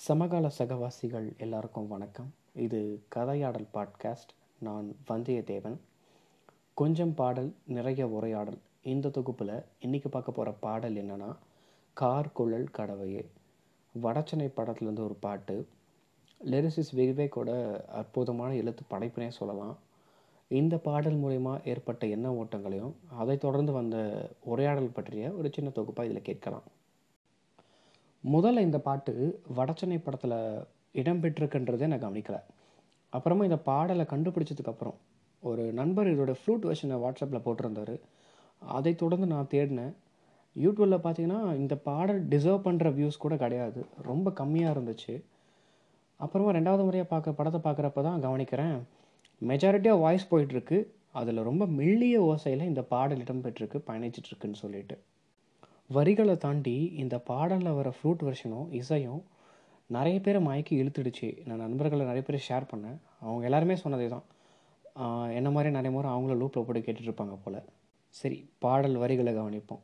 சமகால சகவாசிகள் எல்லாருக்கும் வணக்கம். இது கதையாடல் பாட்காஸ்ட். நான் வந்தியத்தேவன். கொஞ்சம் பாடல் நிறைய உரையாடல். இந்த தொகுப்பில் இன்றைக்கி பார்க்க போகிற பாடல் என்னென்னா கார் குழல் கடவையே. வடச்சென்னை படத்துலேருந்து ஒரு பாட்டு. லிரிசிஸ் விவேக்கோட அற்புதமான எழுத்து படைப்பினே சொல்லலாம். இந்த பாடல் மூலயமா ஏற்பட்ட எண்ண ஓட்டங்களையும் அதை தொடர்ந்து வந்த உரையாடல் பற்றிய ஒரு சின்ன தொகுப்பாக இதில் கேட்கலாம். முதல்ல இந்த பாட்டு வடச்சென்னை படத்தில் இடம்பெற்றிருக்குன்றதே நான் கவனிக்கலை. அப்புறமா இந்த பாடலை கண்டுபிடிச்சதுக்கப்புறம் ஒரு நண்பர் இதோட ஃப்ளூட் வெர்ஷனை வாட்ஸ்அப்பில் போட்டிருந்தாரு. அதை தொடர்ந்து நான் தேடினேன். யூடியூப்பில் பார்த்தீங்கன்னா இந்த பாடல் டிசர்வ் பண்ணுற வியூஸ் கூட கிடையாது. ரொம்ப கம்மியாக இருந்துச்சு. அப்புறமா ரெண்டாவது முறையாக பார்க்க படத்தை பார்க்குறப்ப தான் கவனிக்கிறேன். மெஜாரிட்டியாக வாய்ஸ் போயிட்டுருக்கு அதில் ரொம்ப மெல்லிய ஓசையில் இந்த பாடல் இடம்பெற்றிருக்கு பயணிச்சிட்ருக்குன்னு சொல்லிட்டு. வரிகளை தாண்டி இந்த பாடலில் வர ஃப்ளூட் வெர்ஷனும் இசையும் நிறைய பேரை மயக்கி இழுத்துடுச்சு. நான் நண்பர்களை நிறைய பேர் ஷேர் பண்ணேன். அவங்க எல்லாருமே சொன்னதே தான். என்ன மாதிரி நிறைய முறை அவங்கள லூப்பில் போட்டு கேட்டுட்ருப்பாங்க போல். சரி பாடல் வரிகளை கவனிப்போம்.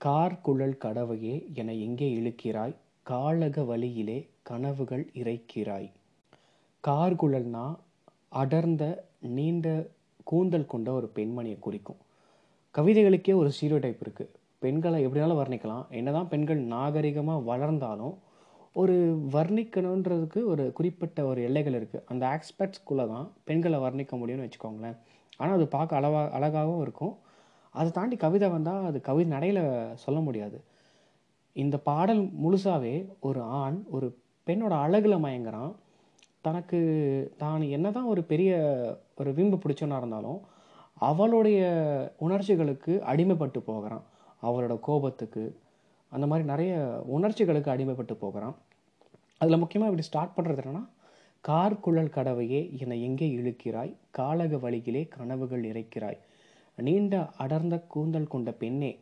கார் குழல் கடவையே என எங்கே இழுக்கிறாய்? காலக வழியிலே கனவுகள் இறைக்கிறாய். கார் குழல்னா அடர்ந்த நீண்ட கூந்தல் கொண்ட ஒரு பெண்மணியை குறிக்கும். கவிதைகளுக்கே ஒரு ஸ்டீரியோ டைப் இருக்குது பெண்களை எப்படினாலும் வர்ணிக்கலாம்? என்னதான் பெண்கள் நாகரிகமாக வளர்ந்தாலும் ஒரு வர்ணிக்கணுன்றதுக்கு ஒரு குறிப்பிட்ட ஒரு எல்லைகள் இருக்குது அந்த ஆக்ஸ்பெக்ட்ஸ்குள்ளே தான் பெண்களை வர்ணிக்க முடியும்னு வச்சுக்கோங்களேன். ஆனால் அது பார்க்க அளவா அழகாகவும் இருக்கும். அதை தாண்டி கவிதை வந்தால் அது கவிதை நடையில் சொல்ல முடியாது. இந்த பாடல் முழுசாவே ஒரு ஆண் ஒரு பெண்ணோட அழகில் மயங்குறான். தனக்கு தான் என்னதான் ஒரு பெரிய ஒரு விம்பு பிடிச்சவனாக இருந்தாலும் அவளுடைய உணர்ச்சிகளுக்கு அடிமைப்பட்டு போகிறான். அவரோட கோபத்துக்கு அந்த மாதிரி நிறைய உணர்ச்சிகளுக்கு அடிமைப்பட்டு போகிறான். அதில் முக்கியமாக இப்படி ஸ்டார்ட் பண்ணுறது என்னென்னா கார்குழல் கடவையே என்னை எங்கே இழுக்கிறாய்? காலக வழியிலே கனவுகள் இறைக்கிறாய். நீண்ட அடர்ந்த கூந்தல் கொண்ட பெண்ணே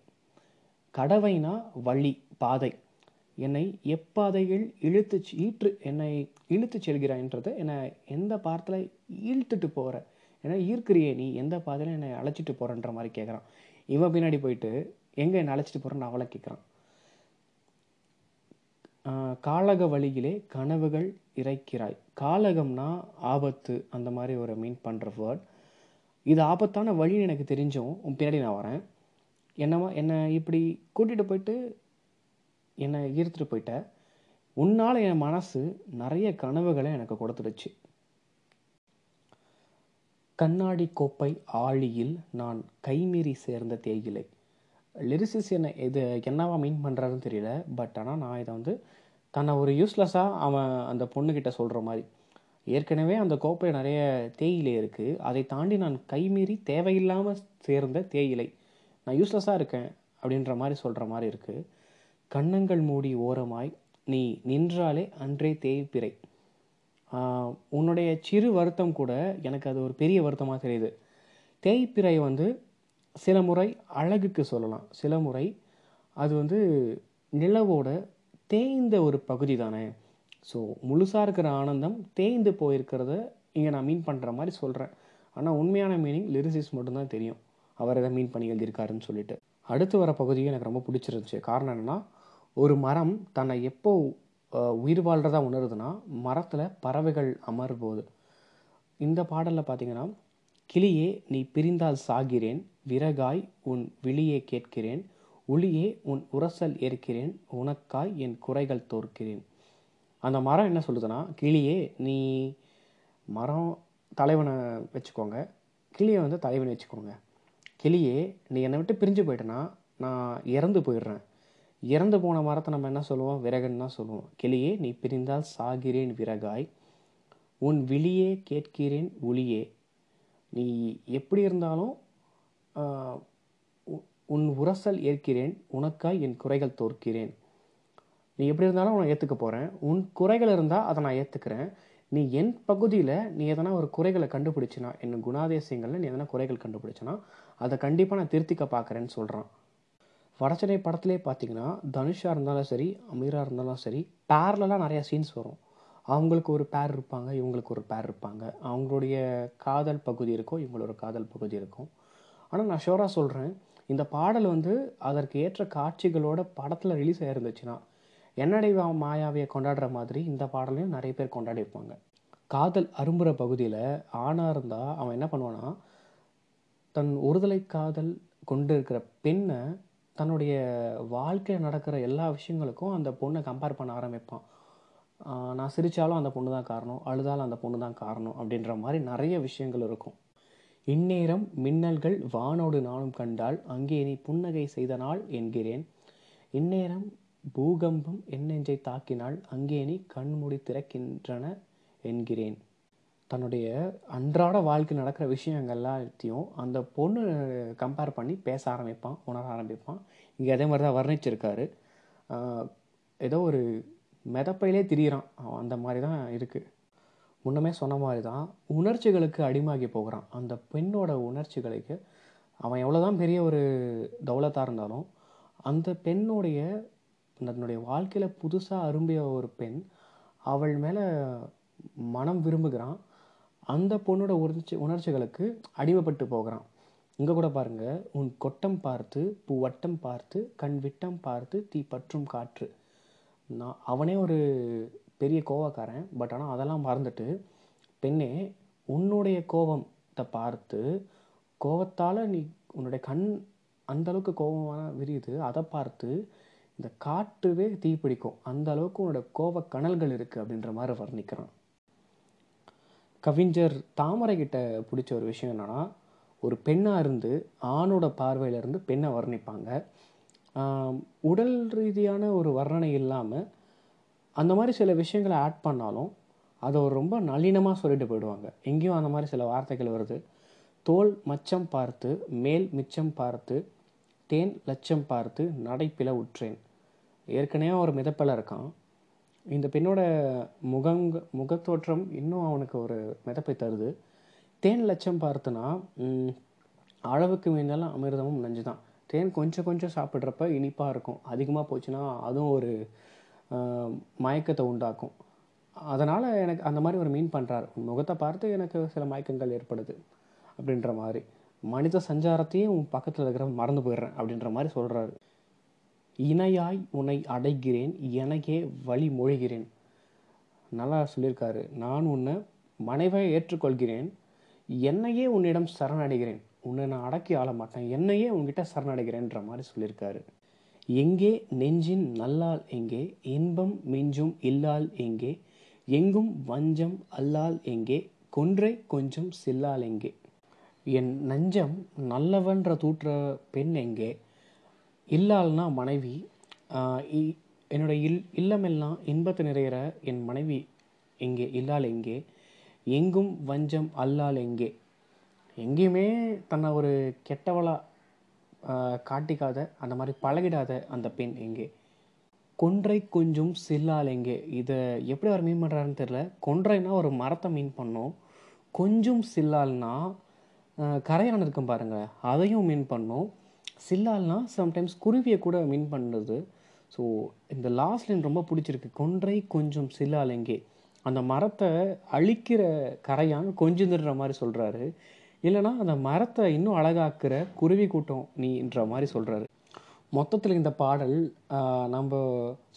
கடவைனா வழி பாதை. என்னை எப்பாதையில் இழுத்து ஈற்று என்னை இழுத்து செல்கிறாய்ன்றது என்னை எந்த பாரத்தில் இழுத்துட்டு போகிற ஏன்னா ஈர்க்கிறியே நீ? எந்த பாதையில் என்னை அழைச்சிட்டு போகிறன்ற மாதிரி கேட்குறான் இவன் பின்னாடி போயிட்டு எங்கே என்னை அழைச்சிட்டு போகிறேன்னு அவளை கேட்குறான் காலக வழியிலே கனவுகள் இறைக்கிறாய். காலகம்னா ஆபத்து அந்த மாதிரி ஒரு மீன் பண்ணுற வேர்ட் இது ஆபத்தான வழின்னு எனக்கு தெரிஞ்சும். உன் பின்னாடி நான் வரேன். என்னவா என்னை இப்படி கூட்டிகிட்டு போயிட்டு என்னை ஈர்த்துட்டு போயிட்ட. உன்னால் என் மனசு நிறைய கனவுகளை எனக்கு கொடுத்துடுச்சு. கண்ணாடி கோப்பை ஆழியில் நான் கைமீறி சேர்ந்த தேயிலை. லிரிசிஸ் என்ன இது என்னவா மீன் பண்ணுறாருன்னு தெரியல. பட் ஆனால் நான் இதை வந்து தன்னை ஒரு யூஸ்லெஸ்ஸாக அவன் அந்த பொண்ணுக்கிட்ட சொல்கிற மாதிரி. ஏற்கனவே அந்த கோப்பை நிறைய தேயிலை இருக்குது அதை தாண்டி நான் கைமீறி தேவையில்லாமல் சேர்ந்த தேயிலை. நான் யூஸ்லெஸ்ஸாக இருக்கேன் அப்படின்ற மாதிரி சொல்கிற மாதிரி இருக்குது கண்ணங்கள் மூடி ஓரமாய் நீ நின்றாலே அன்றே தேய்பிறை உன்னுடைய சிறு வருத்தம் கூட எனக்கு அது ஒரு பெரிய வருத்தமாக தெரியுது. தேய்பிறை வந்து சில முறை அழகுக்கு சொல்லலாம். சில முறை அது வந்து நிலவோட தேய்ந்த ஒரு பகுதி தானே. ஸோ முழுசாக இருக்கிற ஆனந்தம் தேய்ந்து போயிருக்கிறத இங்கே நான் மீன் பண்ணுற மாதிரி சொல்கிறேன் ஆனால் உண்மையான மீனிங் லிரிசிஸ் மட்டும்தான் தெரியும். அவர் எதை மீன் பண்ணி எழுதியிருக்காருன்னு சொல்லிட்டு. அடுத்து வர பகுதியும் எனக்கு ரொம்ப பிடிச்சிருந்துச்சு. காரணம் என்னென்னா ஒரு மரம் தன்னை எப்போ உயிர் வாழ்கிறதா உணருதுன்னா மரத்தில் பறவைகள் அமரும்போது. இந்த பாடலில் பார்த்தீங்கன்னா கிளியே நீ பிரிந்தால் சாகிறேன் விறகாய் உன் விழியே கேட்கிறேன் ஒளியே உன் உரசல் ஏற்கிறேன் உனக்காய் என் குறைகள் தோற்கிறேன். அந்த மரம் என்ன சொல்லுதுன்னா கிளியே நீ மரம் தலைவனை வச்சுக்கோங்க. கிளியை வந்து தலைவனை வச்சுக்கோங்க. கிளியே நீ என்னை விட்டு பிரிஞ்சு போயிட்டேன்னா நான் இறந்து போயிடுறேன். இறந்து போன மரத்தை நம்ம என்ன சொல்லுவோம்? விறகுன்னு தான் சொல்லுவோம். கிளியே நீ பிரிந்தால் சாகிறேன் விறகாய். உன் விழியே கேட்கிறேன் ஒளியே. நீ எப்படி இருந்தாலும் உன் உரசல் ஏற்கிறேன் உனக்காய் என் குறைகள் தோற்கிறேன். நீ எப்படி இருந்தாலும் நான் ஏற்றுக்க போகிறேன் உன் குறைகள் இருந்தால் அதை நான் ஏற்றுக்கிறேன் நீ என் பகுதியில் நீ எதனா ஒரு குறைகளை கண்டுபிடிச்சினா என் குணாதேசியங்களில் நீ எதனா குறைகள் கண்டுபிடிச்சினா அதை கண்டிப்பாக நான் திருத்திக்க பார்க்குறேன்னு சொல்கிறான் வடச்சென்னை படத்துலேயே பார்த்தீங்கன்னா தனுஷாக இருந்தாலும் சரி அமீராக இருந்தாலும் சரி பேர்லலாம் நிறையா சீன்ஸ் வரும். அவங்களுக்கு ஒரு பேர் இருப்பாங்க இவங்களுக்கு ஒரு பேர் இருப்பாங்க. அவங்களுடைய காதல் பகுதி இருக்கும் இவங்களோட காதல் பகுதி இருக்கும். ஆனால் நான் ஷோராக சொல்கிறேன் இந்த பாடல் வந்து அதற்கு ஏற்ற காட்சிகளோட படத்தில் ரிலீஸ் ஆகிருந்துச்சுன்னா என்னடை வா- மாயாவியை கொண்டாடுற மாதிரி இந்த பாடலையும் நிறைய பேர் கொண்டாடி இருப்பாங்க காதல் அரும்புகிற பகுதியில் ஆணாக இருந்தால் அவன் என்ன பண்ணுவான்னா தன் ஒருதலை காதல் கொண்டு இருக்கிற பெண்ணை தன்னுடைய வாழ்க்கையில் நடக்கிற எல்லா விஷயங்களுக்கும் அந்த பொண்ணை கம்பேர் பண்ண ஆரம்பிப்பான். நான் சிரித்தாலும் அந்த பொண்ணு தான் காரணம் அழுதாலும் அந்த பொண்ணு தான் காரணம் அப்படின்ற மாதிரி நிறைய விஷயங்கள் இருக்கும். இந்நேரம் மின்னல்கள் வானோடு நானும் கண்டால் அங்கே நீ புன்னகை செய்த நாள் என்கிறேன். இந்நேரம் பூகம்பம் என் நெஞ்சை தாக்கினால் அங்கே நீ கண்மூடி திறக்கின்றன என்கிறேன். தன்னுடைய அன்றாட வாழ்க்கை நடக்கிற விஷயங்கள் எல்லாத்தையும் அந்த பொண்ணு கம்பேர் பண்ணி பேச ஆரம்பிப்பான் உணர ஆரம்பிப்பான். இங்கே அதே மாதிரி தான் வர்ணிச்சிருக்காரு. ஏதோ ஒரு மெதப்பையிலே திரியிறான். அந்த மாதிரி தான் இருக்குது முன்னமே சொன்ன மாதிரி தான் உணர்ச்சிகளுக்கு அடிமாகி போகிறான். அந்த பெண்ணோட உணர்ச்சிகளுக்கு அவன் எவ்வளோ தான் பெரிய ஒரு தௌலத்தாக இருந்தாலும் அந்த பெண்ணுடைய தன்னுடைய வாழ்க்கையில் புதுசாக அரும்பிய ஒரு பெண் அவள் மேலே மனம் விரும்புகிறான். அந்த பொண்ணோட உணர்ச்சி உணர்ச்சிகளுக்கு அடிமைப்பட்டு போகிறான். இங்கே கூட பாருங்கள் உன் கொட்டம் பார்த்து பூ வட்டம் பார்த்து கண் விட்டம் பார்த்து தீ பற்றும் காற்று. நான் அவனே ஒரு பெரிய கோவக்காரன் பட் ஆனால் அதெல்லாம் மறந்துட்டு பெண்ணே உன்னுடைய கோபத்தை பார்த்து கோவத்தால் நீ உன்னுடைய கண் அந்த அளவுக்கு கோபமான விரியுது அதை பார்த்து இந்த காற்றுவே தீப்பிடிக்கும் அந்த அளவுக்கு உன்னோட கோப கனல்கள் இருக்குது அப்படின்ற மாதிரி வர்ணிக்கிறான் கவிஞர் தாமரை கிட்ட பிடிச்ச ஒரு விஷயம் என்னென்னா ஒரு பெண்ணாக இருந்து ஆணோட பார்வையில இருந்து பெண்ணை வர்ணிப்பாங்க. உடல் ரீதியான ஒரு வர்ணனை இல்லாமல் அந்த மாதிரி சில விஷயங்களை ஆட் பண்ணாலும் அதை ஒரு ரொம்ப நளினமாக சொல்லிட்டு போயிடுவாங்க. எங்கேயும் அந்த மாதிரி சில வார்த்தைகள் வருது. தோல் மச்சம் பார்த்து மேல் மிச்சம் பார்த்து தேன் லட்சம் பார்த்து நடைப்பில உற்றேன். ஏற்கனவே ஒரு மிதப்பில் இருக்கான். இந்த பெண்ணோட முகங் முகத்தோற்றம் இன்னும் அவனுக்கு ஒரு மிதப்பை தருது. தேன் லட்சம் பார்த்துனா அளவுக்கு மீறினாலும் அமிர்தமும் நஞ்சு தான் தேன் கொஞ்சம் கொஞ்சம் சாப்பிட்றப்ப இனிப்பாக இருக்கும். அதிகமாக போச்சுன்னா அதுவும் ஒரு மயக்கத்தை உண்டாக்கும். அதனால் எனக்கு அந்த மாதிரி ஒரு மீன் பண்ணுறாரு உன் முகத்தை பார்த்து எனக்கு சில மயக்கங்கள் ஏற்படுது அப்படின்ற மாதிரி. மனித சஞ்சாரத்தையும் உன் பக்கத்தில் இருக்கிற மறந்து போயிடுறேன் அப்படின்ற மாதிரி சொல்கிறாரு இணையாய் உன்னை அடைகிறேன் எனக்கே வழி மொழிகிறேன். நல்லா சொல்லியிருக்காரு. நான் உன்னை மனைவியை ஏற்றுக்கொள்கிறேன் என்னையே உன்னிடம் சரணடைகிறேன். உன்னை நான் அடக்கி ஆள மாட்டேன் என்னையே உன்கிட்ட சரணடைகிறேன்ற மாதிரி சொல்லியிருக்காரு. எங்கே நெஞ்சின் நல்லால் எங்கே இன்பம் மிஞ்சும் இல்லால் எங்கே எங்கும் வஞ்சம் அல்லால் எங்கே கொன்றை கொஞ்சம் சில்லால் எங்கே. என் நஞ்சம் நல்லவன்ற தூற்ற பெண் எங்கே? இல்லால்னா மனைவி இ- என்னோட இல் இல்லமெல்லாம் இன்பத்தை நிறையிற என் மனைவி எங்கே? இல்லால் எங்கே? எங்கும் வஞ்சம் அல்லால் எங்கே? எங்கேயுமே தன்னை ஒரு கெட்டவளாக காட்டிக்காத அந்த மாதிரி பழகிடாத அந்த பெண் எங்கே? கொன்றை கொஞ்சம் சில்லால் எங்கே? இதை எப்படி அவர் மீன் பண்ணுறாருன்னு தெரில கொன்றைனா ஒரு மரத்தை மீன் பண்ணோம். கொஞ்சம் சில்லால்னா கரையான் இருக்கும் பாருங்கள் அதையும் மீன் பண்ணோம். சில்லால்னா சம்டைம்ஸ் குருவியை கூட மீன் பண்ணுது. ஸோ இந்த லாஸ்ட் லைன் ரொம்ப பிடிச்சிருக்கு. கொன்றை கொஞ்சம் சில்லால் எங்கே? அந்த மரத்தை அழிக்கிற கரையான் கொஞ்சிந்துடுற மாதிரி சொல்கிறாரு இல்லைனா அந்த மரத்தை இன்னும் அழகாக்குற குருவி கூட்டம் நீன்ற மாதிரி சொல்கிறாரு மொத்தத்தில் இந்த பாடல் நம்ம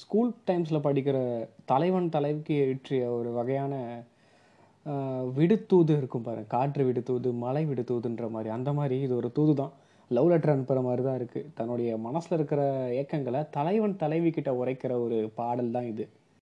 ஸ்கூல் டைம்ஸில் படிக்கிற தலைவன் தலைவிக்கு ஏற்றிய ஒரு வகையான விடுத்தூது இருக்கும் பாரு. காற்று விடுத்தூது மலை விடுத்தூதுன்ற மாதிரி. அந்த மாதிரி இது ஒரு தூது தான் லவ் லெட்டர் அனுப்புகிற மாதிரி தான் இருக்குது தன்னுடைய மனசில் இருக்கிற ஏக்கங்களை தலைவன் தலைவி கிட்ட உரைக்கிற ஒரு பாடல் தான் இது.